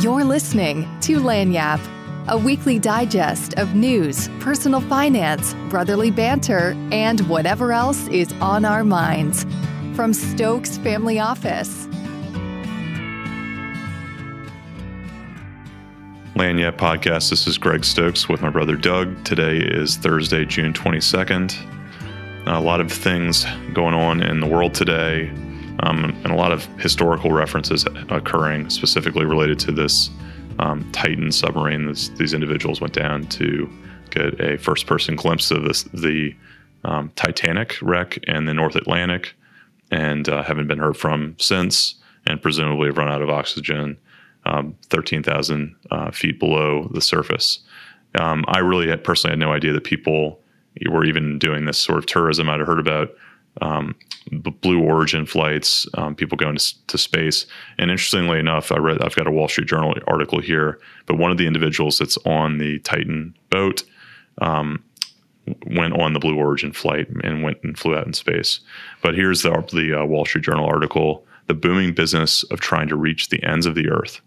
You're listening to Lagniappe, a weekly digest of news, personal finance, brotherly banter, and whatever else is on our minds. From Stokes Family Office. Lagniappe Podcast. This is Greg Stokes with my brother Doug. Today is Thursday, June 22nd. A lot of things going on in the world today um, and a lot of historical references occurring specifically related to this um, Titan submarine. This, these individuals went down to get a first person glimpse of this, the um, Titanic wreck in the North Atlantic and uh, haven't been heard from since, and presumably have run out of oxygen um, 13,000 uh, feet below the surface. Um, I really had, personally had no idea that people were even doing this sort of tourism. I'd heard about um, Blue Origin flights, um, people going to, to, space. And interestingly enough, I read I've got a Wall Street Journal article here, but one of the individuals that's on the Titan boat um, went on the Blue Origin flight and went and flew out in space. But here's the, the uh, Wall Street Journal article: the booming business of trying to reach the ends of the Earth.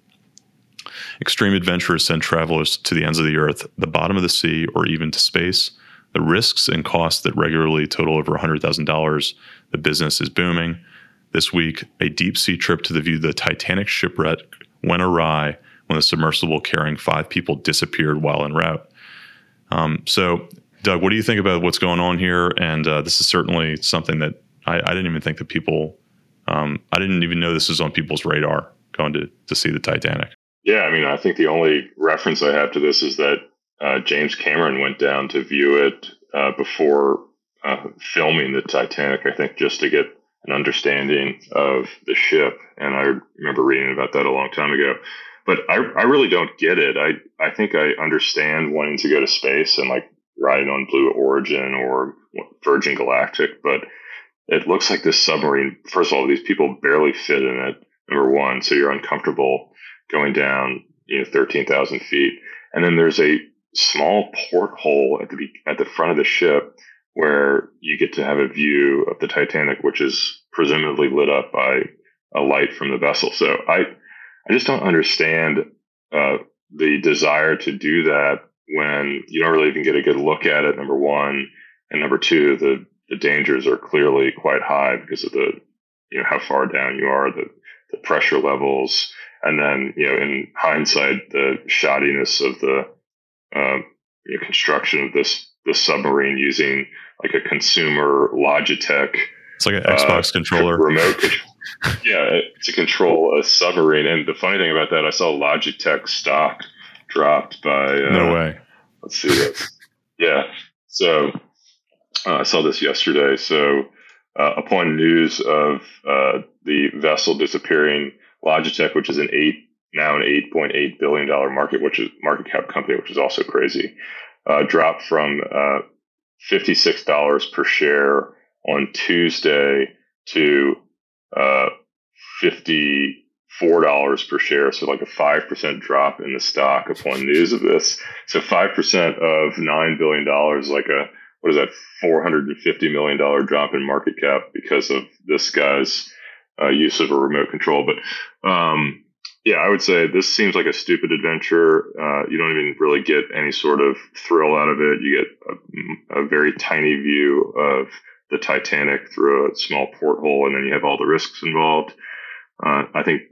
Extreme adventurers send travelers to the ends of the Earth, the bottom of the sea, or even to space the risks and costs that regularly total over $100,000. The business is booming. This week, a deep sea trip to the view the Titanic shipwreck went awry when the submersible carrying five people disappeared while en route. Um, so, Doug, what do you think about what's going on here? And uh, this is certainly something that I, I, didn't even think that people, um, I didn't even know this was on people's radar going to, to see the Titanic. Yeah, I mean, I think the only reference I have to this is that uh, James Cameron went down to view it uh, before uh, filming the Titanic, I think, just to get an understanding of the ship. And I remember reading about that a long time ago. But I, I really don't get it. I, I think I understand wanting to go to space and like riding on Blue Origin or Virgin Galactic, but it looks like this submarine, first of all, these people barely fit in it, number one. So you're uncomfortable going down, you know, 13,000 feet. And then there's a small porthole at the at the front of the ship where you get to have a view of the Titanic, which is presumably lit up by a light from the vessel. So I I just don't understand uh, the desire to do that when you don't really even get a good look at it. Number one, and number two, the the dangers are clearly quite high because of the you know how far down you are, the the pressure levels, and then you know in hindsight the shoddiness of the um, you know, construction of this this submarine using like a consumer Logitech. It's like an Xbox uh, controller, remote. yeah, to control a submarine. And the funny thing about that, I saw Logitech stock dropped by. Uh, no way. Let's see this. yeah. So uh, I saw this yesterday. So uh, upon news of uh, the vessel disappearing, Logitech, which is an eight now an $8.8 billion market, which is market cap company, which is also crazy, uh, dropped from uh, $56 per share on Tuesday to uh, $54 per share. So like a 5% drop in the stock upon news of this. So 5% of $9 billion, like a, what is that, $450 million drop in market cap because of this guy's uh, use of a remote control. But, um, yeah, I would say this seems like a stupid adventure. Uh, you don't even really get any sort of thrill out of it. You get a, a, very tiny view of the Titanic through a small porthole, and then you have all the risks involved. Uh, I think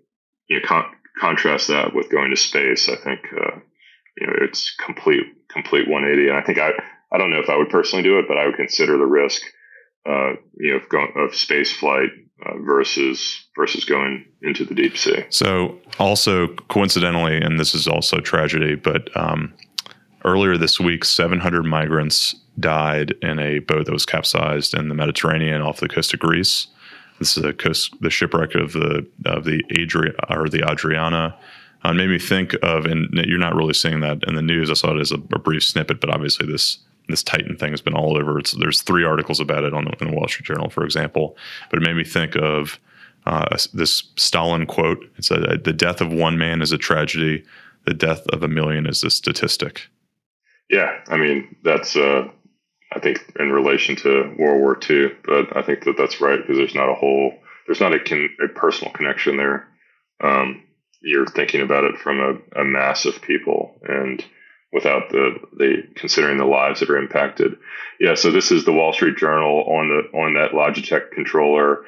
you know, con- contrast that with going to space. I think uh, you know it's complete complete 180, and I think I I don't know if I would personally do it, but I would consider the risk. Uh, you know, of, going, of space flight uh, versus versus going into the deep sea. So, also coincidentally, and this is also tragedy, but um, earlier this week, 700 migrants died in a boat that was capsized in the Mediterranean off the coast of Greece. This is a coast, the shipwreck of the of the Adria or the Adriana. Uh, made me think of, and you're not really seeing that in the news. I saw it as a, a brief snippet, but obviously this this Titan thing has been all over. It's, there's three articles about it on the, in the Wall Street Journal, for example. But it made me think of uh, this Stalin quote. It said, "The death of one man is a tragedy. The death of a million is a statistic." Yeah, I mean that's uh, I think in relation to World War II, but I think that that's right because there's not a whole there's not a, con- a personal connection there. Um, you're thinking about it from a, a mass of people and without the the considering the lives that are impacted. Yeah, so this is the Wall Street Journal on the on that Logitech controller.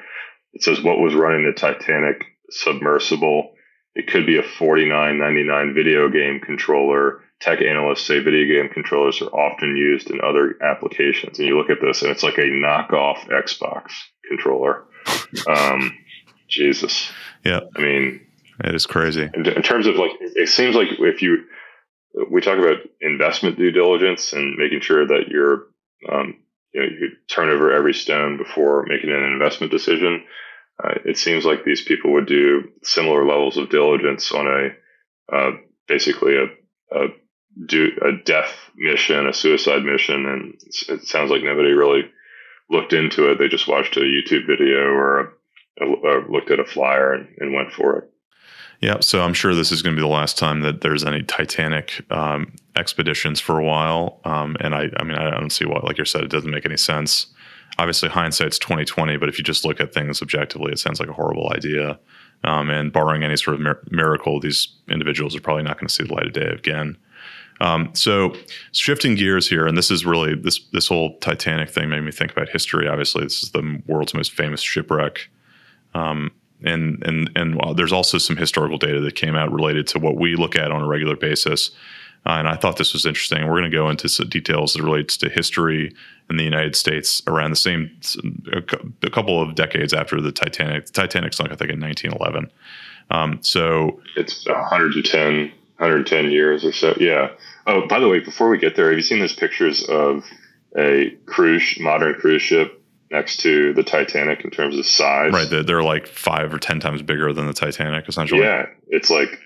It says what was running the Titanic submersible. It could be a forty nine ninety nine video game controller. Tech analysts say video game controllers are often used in other applications. And you look at this, and it's like a knockoff Xbox controller. Um, Jesus. Yeah. I mean, it is crazy. In, in terms of like, it seems like if you, we talk about investment due diligence and making sure that you're, um, you know, you turn over every stone before making an investment decision. Uh, it seems like these people would do similar levels of diligence on a, uh, basically a, a do a death mission, a suicide mission, and it sounds like nobody really looked into it. They just watched a YouTube video or, a, or looked at a flyer and, and went for it. Yeah, so I'm sure this is going to be the last time that there's any Titanic um, expeditions for a while. Um, and I, I mean, I don't see why. Like you said, it doesn't make any sense. Obviously, hindsight's 2020, but if you just look at things objectively, it sounds like a horrible idea. Um, and barring any sort of mir- miracle, these individuals are probably not going to see the light of day again. Um, so shifting gears here, and this is really this this whole Titanic thing made me think about history. Obviously, this is the world's most famous shipwreck. Um, and and and there's also some historical data that came out related to what we look at on a regular basis. Uh, and I thought this was interesting. We're going to go into some details that relates to history in the United States around the same a couple of decades after the Titanic. The Titanic sunk, I think, in 1911. Um, so it's 110, 110 years or so. Yeah. Oh, by the way, before we get there, have you seen those pictures of a cruise, modern cruise ship next to the Titanic in terms of size. Right, they're, they're like five or ten times bigger than the Titanic, essentially. Yeah, it's like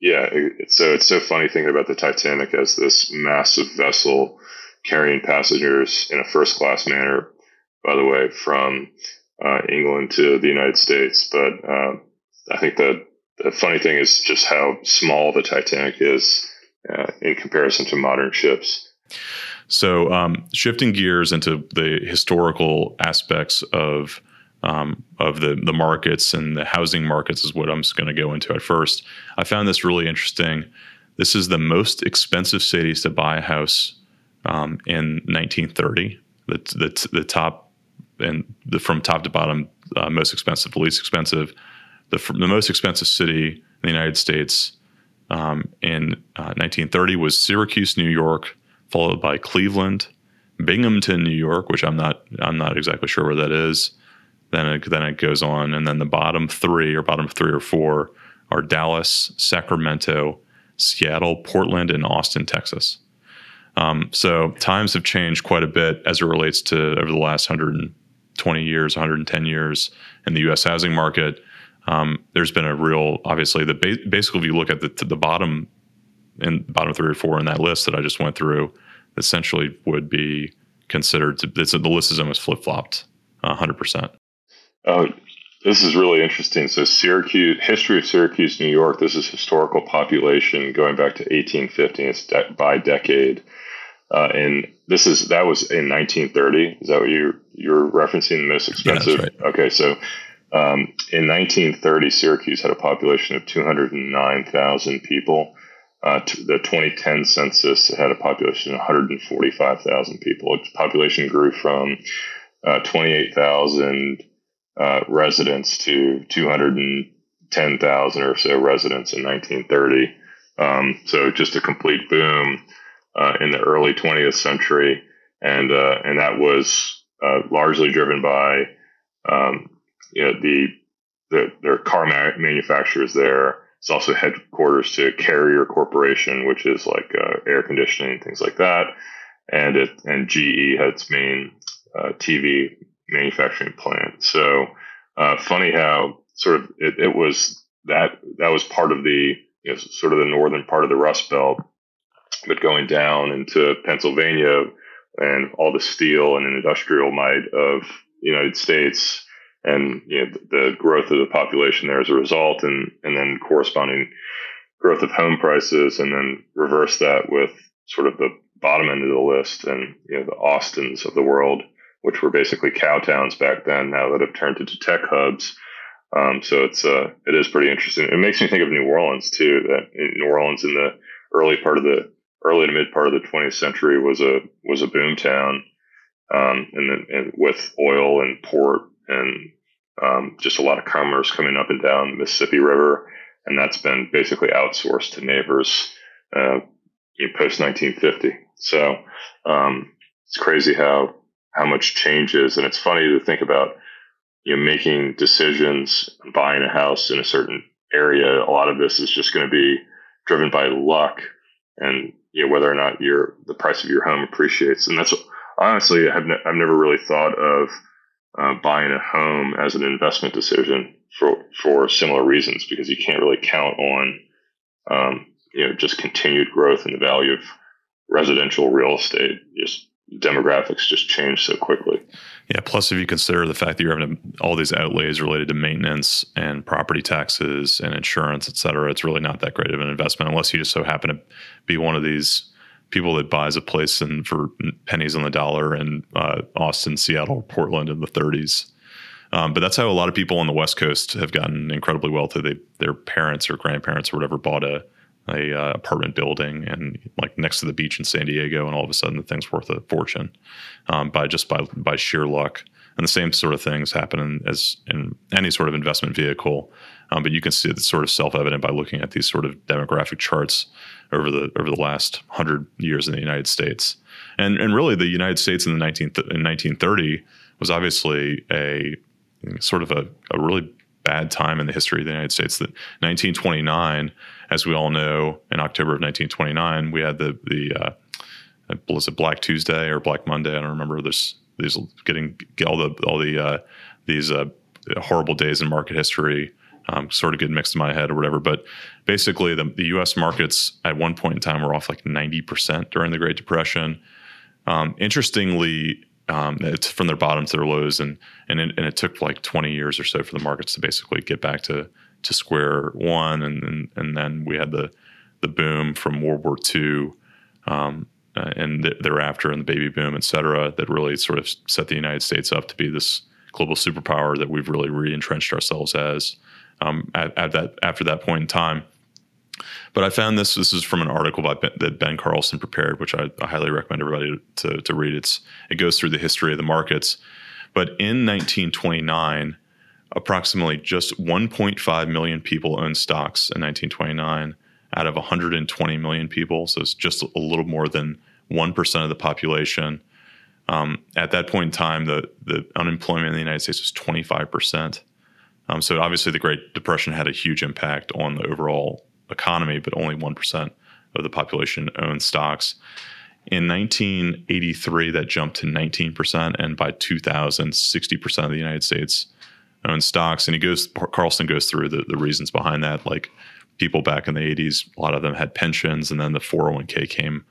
yeah. It's, so it's so funny thinking about the Titanic as this massive vessel carrying passengers in a first class manner. By the way, from uh, England to the United States, but uh, I think the the funny thing is just how small the Titanic is uh, in comparison to modern ships. So, um, shifting gears into the historical aspects of um, of the the markets and the housing markets is what I'm just going to go into at first. I found this really interesting. This is the most expensive cities to buy a house um, in 1930. The, the, the top and the from top to bottom, uh, most expensive, the least expensive. The, the most expensive city in the United States um, in uh, 1930 was Syracuse, New York followed by Cleveland, Binghamton, New York, which I'm not I'm not exactly sure where that is. Then it, then it goes on, and then the bottom three or bottom three or four are Dallas, Sacramento, Seattle, Portland, and Austin, Texas. Um, so times have changed quite a bit as it relates to over the last 120 years, 110 years in the U.S. housing market. Um, there's been a real, obviously, the ba- basically, if you look at the, the bottom in bottom three or four in that list that I just went through, essentially would be considered to. It's, the list is almost flip flopped, hundred percent. Oh, this is really interesting. So Syracuse, history of Syracuse, New York. This is historical population going back to 1850. It's de- by decade. Uh, and this is that was in 1930. Is that what you you're referencing? The most expensive. Yeah, right. Okay, so um, in 1930, Syracuse had a population of 209,000 people. Uh, the 2010 census had a population of 145,000 people. Its population grew from uh, 28,000 uh, residents to 210,000 or so residents in 1930. Um, so just a complete boom uh, in the early 20th century, and uh, and that was uh, largely driven by um, you know, the the their car ma- manufacturers there it's also headquarters to Carrier Corporation, which is like uh, air conditioning things like that, and it and GE had its main uh, TV manufacturing plant. So uh, funny how sort of it, it, was that that was part of the you know, sort of the northern part of the Rust Belt, but going down into Pennsylvania and all the steel and industrial might of the United States and you know, the growth of the population there as a result, and and then corresponding growth of home prices, and then reverse that with sort of the bottom end of the list, and you know the Austins of the world, which were basically cow towns back then, now that have turned into tech hubs. Um, so it's uh, it is pretty interesting. It makes me think of New Orleans too. That New Orleans in the early part of the early to mid part of the 20th century was a was a boom town, um, and then and with oil and port and um, just a lot of commerce coming up and down the Mississippi River, and that's been basically outsourced to neighbors uh, post 1950. So um, it's crazy how how much changes, and it's funny to think about you know making decisions, buying a house in a certain area. A lot of this is just going to be driven by luck and you know whether or not your the price of your home appreciates. And that's honestly I've ne- I've never really thought of uh, buying a home as an investment decision for for similar reasons because you can't really count on um, you know just continued growth in the value of residential real estate. Just demographics just change so quickly. Yeah. Plus, if you consider the fact that you're having all these outlays related to maintenance and property taxes and insurance, et cetera, it's really not that great of an investment unless you just so happen to be one of these people that buys a place and for pennies on the dollar in uh, Austin, Seattle, Portland in the 30s. Um, but that's how a lot of people on the West Coast have gotten incredibly wealthy. They, their parents or grandparents or whatever bought a a uh, apartment building and like next to the beach in San Diego, and all of a sudden the thing's worth a fortune um, by just by by sheer luck. And the same sort of things happen in, as in any sort of investment vehicle. Um, but you can see it's sort of self-evident by looking at these sort of demographic charts over the over the last hundred years in the United States. And and really, the United States in the 19 in 1930 was obviously a sort of a, a really bad time in the history of the United States. That 1929, as we all know, in October of 1929, we had the the uh, was it Black Tuesday or Black Monday? I don't remember. This these getting all the all the uh, these uh, horrible days in market history. Um, sort of get mixed in my head or whatever, but basically the, the U.S. markets at one point in time were off like 90% during the Great Depression. Um, interestingly, um, it's from their bottom to their lows, and and it, and it took like 20 years or so for the markets to basically get back to to square one, and and, and then we had the the boom from World War II, um, uh, and th- thereafter, and the baby boom, et cetera, that really sort of set the United States up to be this global superpower that we've really re-entrenched ourselves as um, at, at that after that point in time. But I found this. This is from an article by ben, that Ben Carlson prepared, which I, I highly recommend everybody to, to read. It's it goes through the history of the markets. But in 1929, approximately just 1.5 million people owned stocks in 1929 out of 120 million people. So it's just a little more than one percent of the population. Um, at that point in time, the the unemployment in the United States was 25 percent. Um, so obviously, the Great Depression had a huge impact on the overall economy, but only 1% of the population owned stocks. In 1983, that jumped to 19%, and by 2000, 60% of the United States owns stocks. And he goes, Carlson goes through the, the reasons behind that. Like people back in the 80s, a lot of them had pensions, and then the 401k came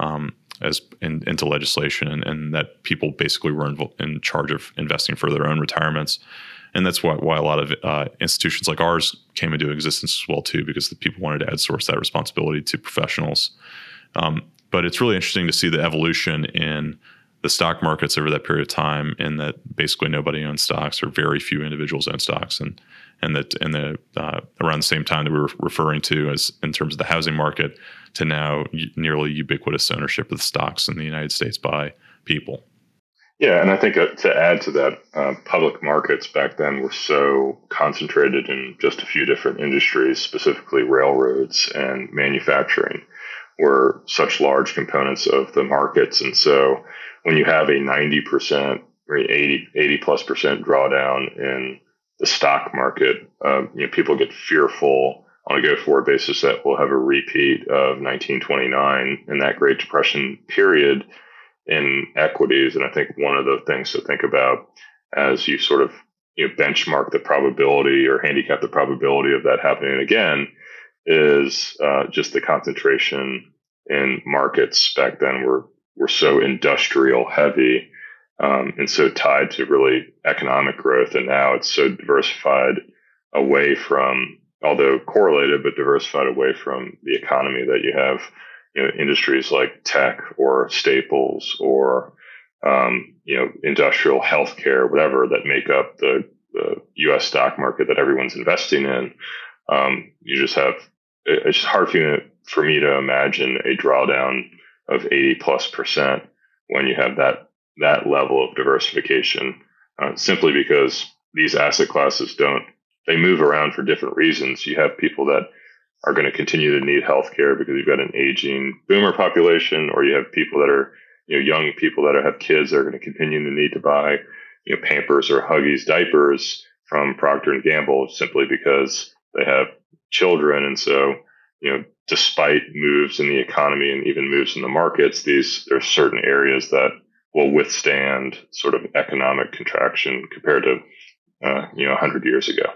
um, as in, into legislation, and, and, that people basically were in, in charge of investing for their own retirements and that's why, why a lot of uh, institutions like ours came into existence as well too, because the people wanted to outsource that responsibility to professionals. Um, but it's really interesting to see the evolution in the stock markets over that period of time, in that basically nobody owns stocks, or very few individuals own stocks, and and that in the uh, around the same time that we were referring to as in terms of the housing market, to now nearly ubiquitous ownership of stocks in the United States by people. Yeah, and I think uh, to add to that, uh, public markets back then were so concentrated in just a few different industries, specifically railroads and manufacturing, were such large components of the markets. And so when you have a 90% or 80, 80 plus percent drawdown in the stock market, um, you know, people get fearful on a go forward basis that we'll have a repeat of 1929 and that Great Depression period in equities. And I think one of the things to think about as you sort of you know, benchmark the probability or handicap the probability of that happening again is uh, just the concentration in markets back then were were so industrial heavy um, and so tied to really economic growth, and now it's so diversified away from, although correlated, but diversified away from the economy that you have you know, industries like tech or staples or um, you know industrial healthcare, whatever that make up the the U.S. stock market that everyone's investing in, um, you just have it's just hard for me, for me to imagine a drawdown of 80 plus percent when you have that that level of diversification, uh, simply because these asset classes don't they move around for different reasons. You have people that are going to continue to need healthcare because you've got an aging boomer population, or you have people that are you know young people that have kids that are going to continue to need to buy you know Pampers or Huggies diapers from Procter and Gamble simply because they have children, and so you know despite moves in the economy and even moves in the markets, these there's are certain areas that will withstand sort of economic contraction compared to uh, you know 100 years ago.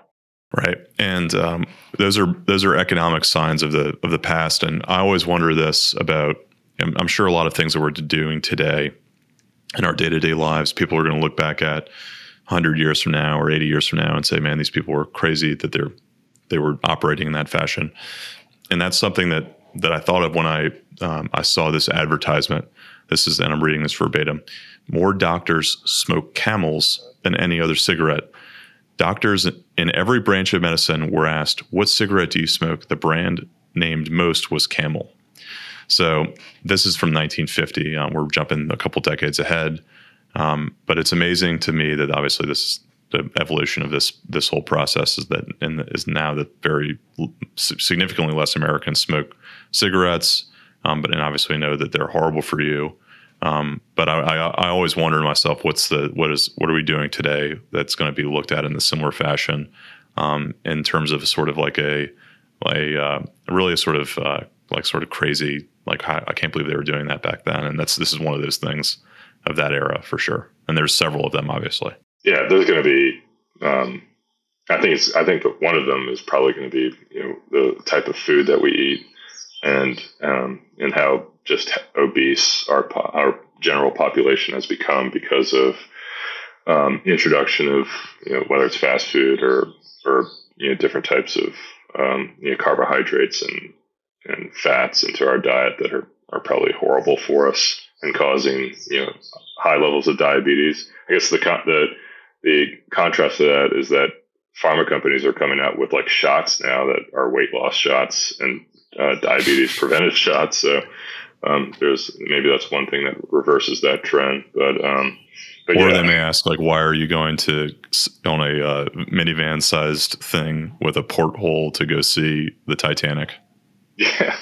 Right, and um, those are those are economic signs of the of the past. And I always wonder this about. I'm sure a lot of things that we're doing today in our day to day lives, people are going to look back at 100 years from now or 80 years from now and say, "Man, these people were crazy that they're they were operating in that fashion." And that's something that that I thought of when I um, I saw this advertisement. This is, and I'm reading this verbatim. More doctors smoke camels than any other cigarette Doctors in every branch of medicine were asked, What cigarette do you smoke? The brand named most was Camel. So this is from 1950. Um, we're jumping a couple decades ahead. Um, but it's amazing to me that obviously this is the evolution of this this whole process is that and is now that very significantly less Americans smoke cigarettes, um, but and obviously know that they're horrible for you. Um, but I, I, I, always wonder to myself, what's the what is what are we doing today that's going to be looked at in a similar fashion um, in terms of sort of like a a uh, really a sort of uh, like sort of crazy like I, can't believe they were doing that back then, and that's this is one of those things of that era for sure. And there's several of them, obviously. Yeah, there's going to be. Um, I think it's. I think one of them is probably going to be you know the type of food that we eat and um, and how just obese our our general population has become because of um, introduction of you know whether it's fast food or or you know different types of um, you know carbohydrates and and fats into our diet that are are probably horrible for us and causing you know high levels of diabetes. I guess the the the contrast to that is that pharma companies are coming out with like shots now that are weight loss shots and uh, diabetes preventive shots. So um, there's maybe that's one thing that reverses that trend. But um, but or yeah. they may ask like, why are you going to on a uh, minivan sized thing with a porthole to go see the Titanic? Yeah.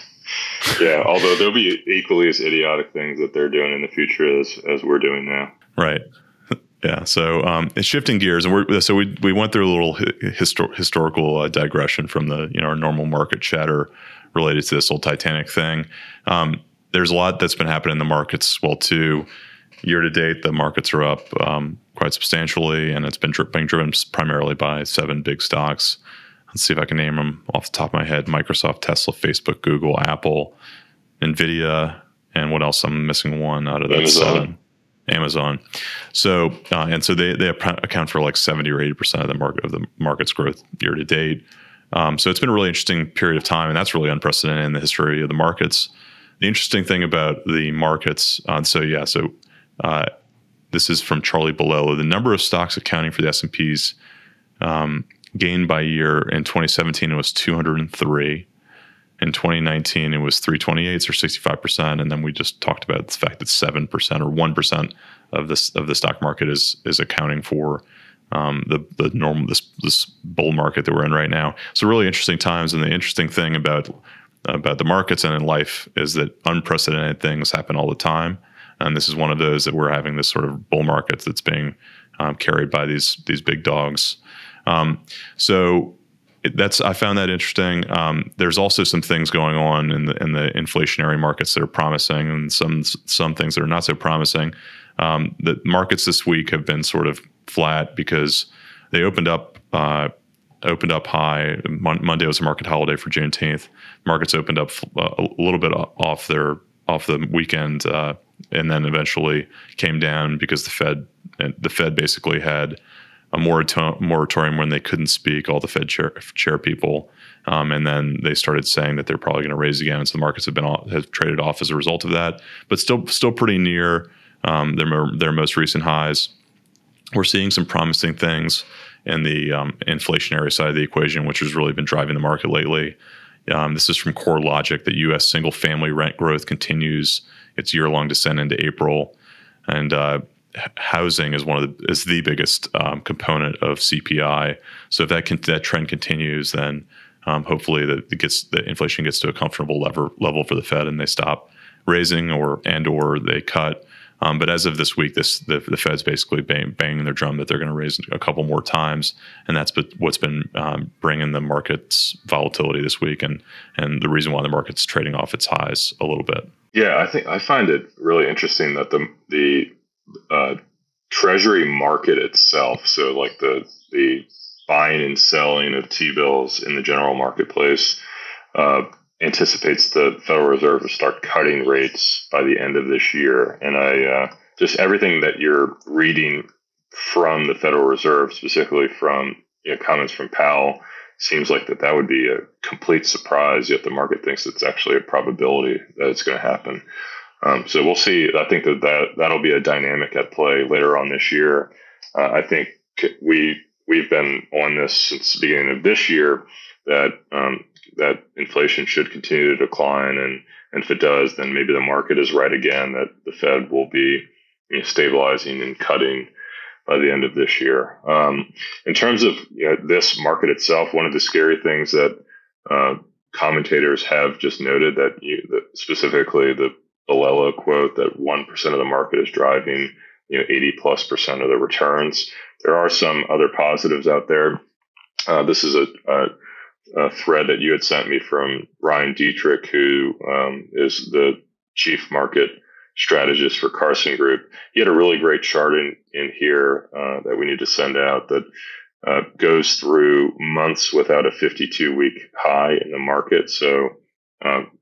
Yeah, although there'll be equally as idiotic things that they're doing in the future as as we're doing now. Right. Yeah. So um, it's shifting gears, and we're so we we went through a little histor- historical uh, digression from the you know our normal market chatter related to this whole Titanic thing. Um, there's a lot that's been happening in the markets. Well, too, year to date, the markets are up um, quite substantially, and it's been dri- being driven primarily by seven big stocks. Let's see if I can name them off the top of my head: Microsoft, Tesla, Facebook, Google, Apple, Nvidia, and what else? I'm missing one out of that Amazon. seven. Amazon. So uh, and so they they account for like 70 or 80 percent of the market of the market's growth year to date. Um, so it's been a really interesting period of time, and that's really unprecedented in the history of the markets. The interesting thing about the markets, uh, so yeah, so uh, this is from Charlie Bilello. The number of stocks accounting for the S and P's um, gained by year in 2017 it was 203. In 2019 it was 328 or 65 percent, and then we just talked about the fact that seven percent or one percent of this of the stock market is is accounting for um, the the normal this this bull market that we're in right now. So really interesting times, and the interesting thing about about the markets and in life is that unprecedented things happen all the time, and this is one of those that we're having this sort of bull market that's being um, carried by these these big dogs. Um, so it, that's I found that interesting. Um, there's also some things going on in the in the inflationary markets that are promising, and some some things that are not so promising. Um, the markets this week have been sort of flat because they opened up uh, opened up high. Mon- Monday was a market holiday for Juneteenth. Markets opened up uh, a little bit off their off the weekend, uh, and then eventually came down because the Fed the Fed basically had a moratorium when they couldn't speak. All the Fed chair, chair people, um, and then they started saying that they're probably going to raise again. So the markets have been have traded off as a result of that, but still still pretty near um, their their most recent highs we're seeing some promising things in the um, inflationary side of the equation, which has really been driving the market lately. Um, this is from CoreLogic that U.S. single family rent growth continues its year long descent into April, and uh, housing is one of the is the biggest um, component of CPI. So if that that trend continues, then um, hopefully that gets the inflation gets to a comfortable lever, level for the Fed and they stop raising or and or they cut. Um, but as of this week, this the, the Fed's basically bang, banging their drum that they're going to raise a couple more times, and that's what's been um, bringing the market's volatility this week, and and the reason why the market's trading off its highs a little bit. Yeah, I think I find it really interesting that the the uh, Treasury market itself, so like the the buying and selling of T bills in the general marketplace, uh, anticipates the Federal Reserve will start cutting rates by the end of this year. And I uh, just everything that you're reading from the Federal Reserve, specifically from you know, comments from Powell, seems like that that would be a complete surprise. Yet the market thinks it's actually a probability that it's going to happen. Um, so we'll see. I think that, that that'll be a dynamic at play later on this year. Uh, I think we we've been on this since the beginning of this year that um, that inflation should continue to decline, and and if it does, then maybe the market is right again that the Fed will be you know, stabilizing and cutting by the end of this year. Um, in terms of you know, this market itself, one of the scary things that uh, commentators have just noted that, you, that specifically the Bilello quote that one percent of the market is driving you know 80 plus percent of the returns. There are some other positives out there. Uh, this is a, a a thread that you had sent me from Ryan Detrick, who um, is the chief market strategist for Carson Group. He had a really great chart in, in here uh, that we need to send out that uh, goes through months without a 52 week high in the market. So um,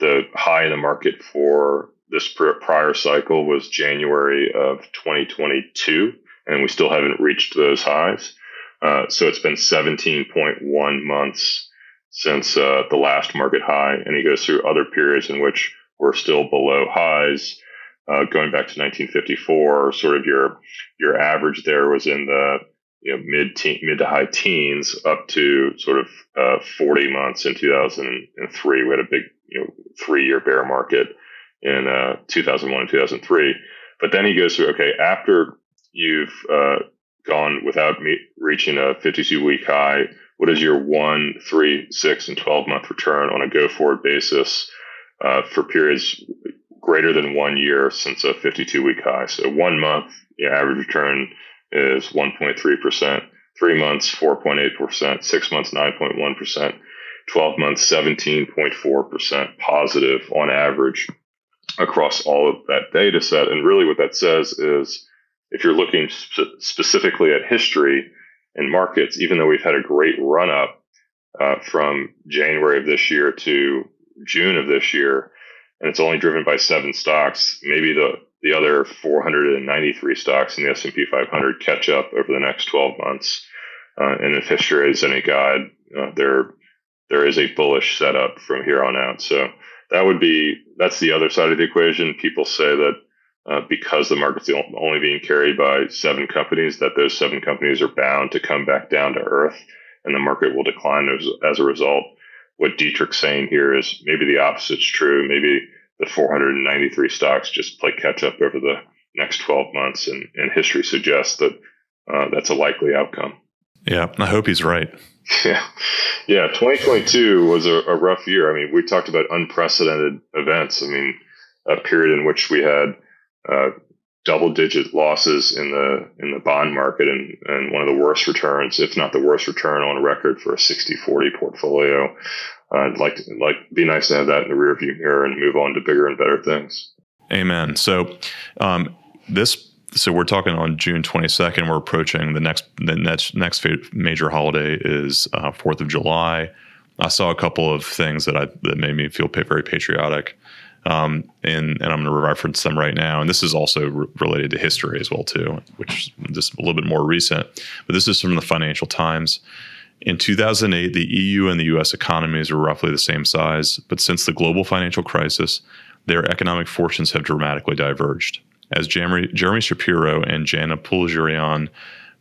the high in the market for this prior cycle was January of 2022, and we still haven't reached those highs. Uh, so it's been 17.1 months since uh, the last market high, and he goes through other periods in which we're still below highs. Uh, going back to 1954, sort of your your average there was in the you know mid mid to high teens, up to sort of uh, 40 months in 2003. We had a big you know three year bear market in uh, 2001 and 2003. But then he goes through okay after you've uh, gone without me reaching a 52 week high, what is your one, three, six, and 12 month return on a go forward basis uh, for periods greater than one year since a 52 week high? So one month, your average return is 1.3%, three months, 4.8%, six months, 9.1%, 12 months, 17.4% positive on average across all of that data set. And really what that says is if you're looking sp- specifically at history and markets, even though we've had a great run up uh, from January of this year to June of this year, and it's only driven by seven stocks, maybe the the other 493 stocks in the S&P 500 catch up over the next 12 months. Uh, and if history is any guide, uh, there there is a bullish setup from here on out. So that would be that's the other side of the equation. People say that uh, because the market's only being carried by seven companies, that those seven companies are bound to come back down to earth and the market will decline as, as a result. What Detrick's saying here is maybe the opposite's true. Maybe the 493 stocks just play catch up over the next 12 months, and, and history suggests that uh, that's a likely outcome. Yeah, I hope he's right. Yeah, yeah. 2022 was a, a rough year. I mean, we talked about unprecedented events. I mean, a period in which we had uh, double digit losses in the in the bond market and, and one of the worst returns, if not the worst return on record for a 60-40 portfolio. I'd like to, like be nice to have that in the rear view mirror and move on to bigger and better things. Amen. So um, this so we're talking on June 22nd. We're approaching the next the next next major holiday is uh, Fourth of July. I saw a couple of things that I that made me feel very patriotic. Um, and, and I'm going to reference them right now. And this is also re- related to history as well too, which is just a little bit more recent. But this is from the Financial Times. In 2008, the EU and the US economies were roughly the same size, but since the global financial crisis, their economic fortunes have dramatically diverged. As Jeremy, Jeremy Shapiro and Jana Puglierin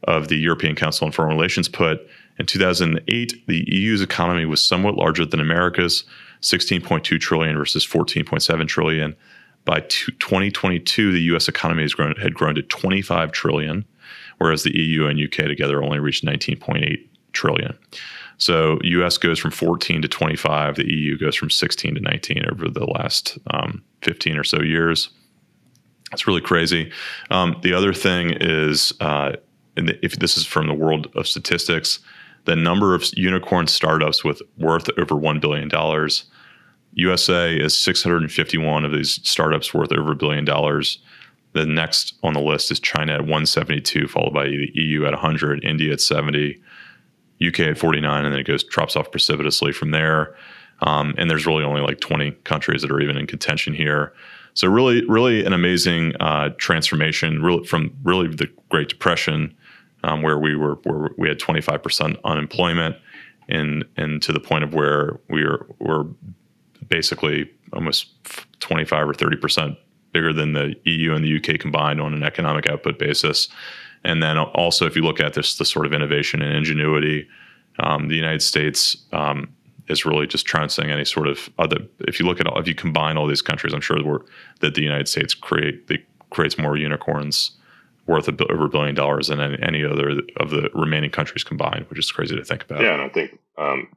of the European Council on Foreign Relations put in 2008, the EU's economy was somewhat larger than America's, 16.2 trillion versus 14.7 trillion. By 2022, the U.S. economy has grown, had grown to 25 trillion, whereas the EU and UK together only reached 19.8 trillion. So U.S. goes from 14 to 25. The EU goes from 16 to 19 over the last um, 15 or so years. It's really crazy. Um, the other thing is, uh, if this is from the world of statistics, the number of unicorn startups with worth over $1 billion. USA is 651 of these startups worth over a billion dollars. The next on the list is China at 172, followed by the EU at 100, India at 70, UK at 49, and then it goes drops off precipitously from there. Um, and there's really only like 20 countries that are even in contention here. So really, really an amazing uh, transformation, really from really the Great Depression um, where we were where we had 25% unemployment, and and to the point of where we were were basically almost 25 or 30% bigger than the EU and the UK combined on an economic output basis. And then also, if you look at this, the sort of innovation and ingenuity, um, the United States um, is really just trouncing any sort of other. If you look at all, if you combine all these countries, I'm sure that the United States create the, creates more unicorns worth a, over a billion dollars than any, other of the remaining countries combined, which is crazy to think about. Yeah, and I think um,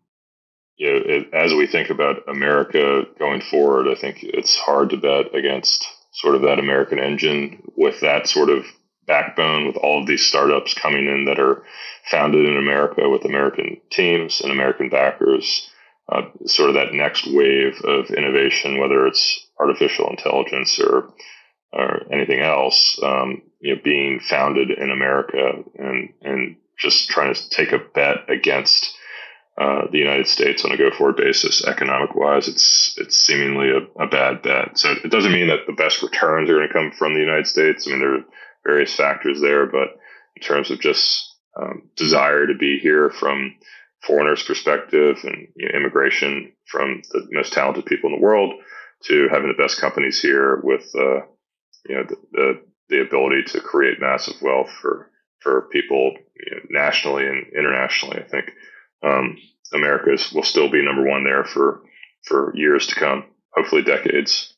you know, it, as we think about America going forward, I think it's hard to bet against sort of that American engine with that sort of backbone, with all of these startups coming in that are founded in America with American teams and American backers. Uh, sort of that next wave of innovation, whether it's artificial intelligence or or anything else, um, you know, being founded in America and and just trying to take a bet against uh, the United States on a go forward basis, economic wise, it's it's seemingly a, a, bad bet. So it doesn't mean that the best returns are going to come from the United States. I mean, there are various factors there, but in terms of just um, desire to be here from foreigners' perspective and you know, immigration from the most talented people in the world to having the best companies here with uh, you know the, the, the ability to create massive wealth for for people you know, nationally and internationally. I think um, America will still be number one there for for years to come, hopefully decades.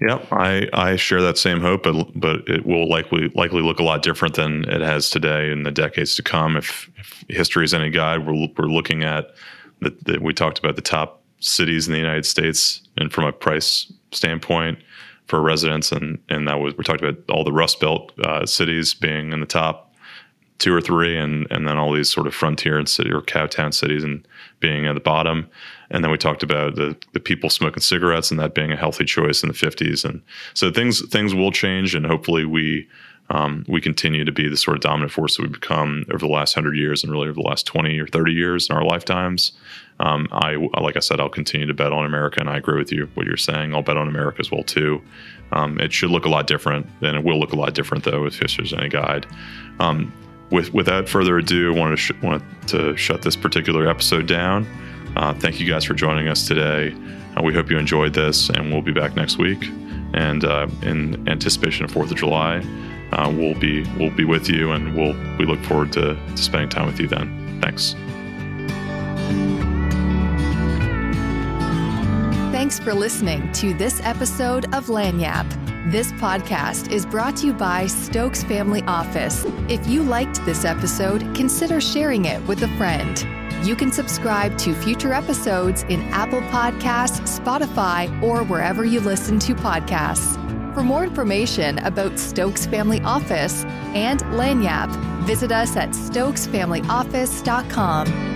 Yep, I, I share that same hope, but but it will likely likely look a lot different than it has today in the decades to come. If, if history is any guide, we're we're looking at that we talked about the top cities in the United States, and from a price standpoint, for residents, and and that was we talked about all the Rust Belt uh, cities being in the top two or three, and and then all these sort of frontier and city or cowtown cities and being at the bottom, and then we talked about the the people smoking cigarettes and that being a healthy choice in the 50s, and so things things will change, and hopefully we. Um, we continue to be the sort of dominant force that we've become over the last hundred years and really over the last 20 or 30 years in our lifetimes. Um, I, like I said, I'll continue to bet on America, and I agree with you what you're saying. I'll bet on America as well too. Um, it should look a lot different, and it will look a lot different though if history's any guide. Um, with without further ado, I wanted to sh- wanted to shut this particular episode down. Uh, thank you guys for joining us today. Uh, we hope you enjoyed this, and we'll be back next week. And uh, in anticipation of Fourth of July, uh, we'll be we'll be with you, and we'll we look forward to, to spending time with you then. Thanks. Thanks for listening to this episode of Lagniappe. This podcast is brought to you by Stokes Family Office. If you liked this episode, consider sharing it with a friend. You can subscribe to future episodes in Apple Podcasts, Spotify, or wherever you listen to podcasts. For more information about Stokes Family Office and Lagniappe, visit us at stokesfamilyoffice.com.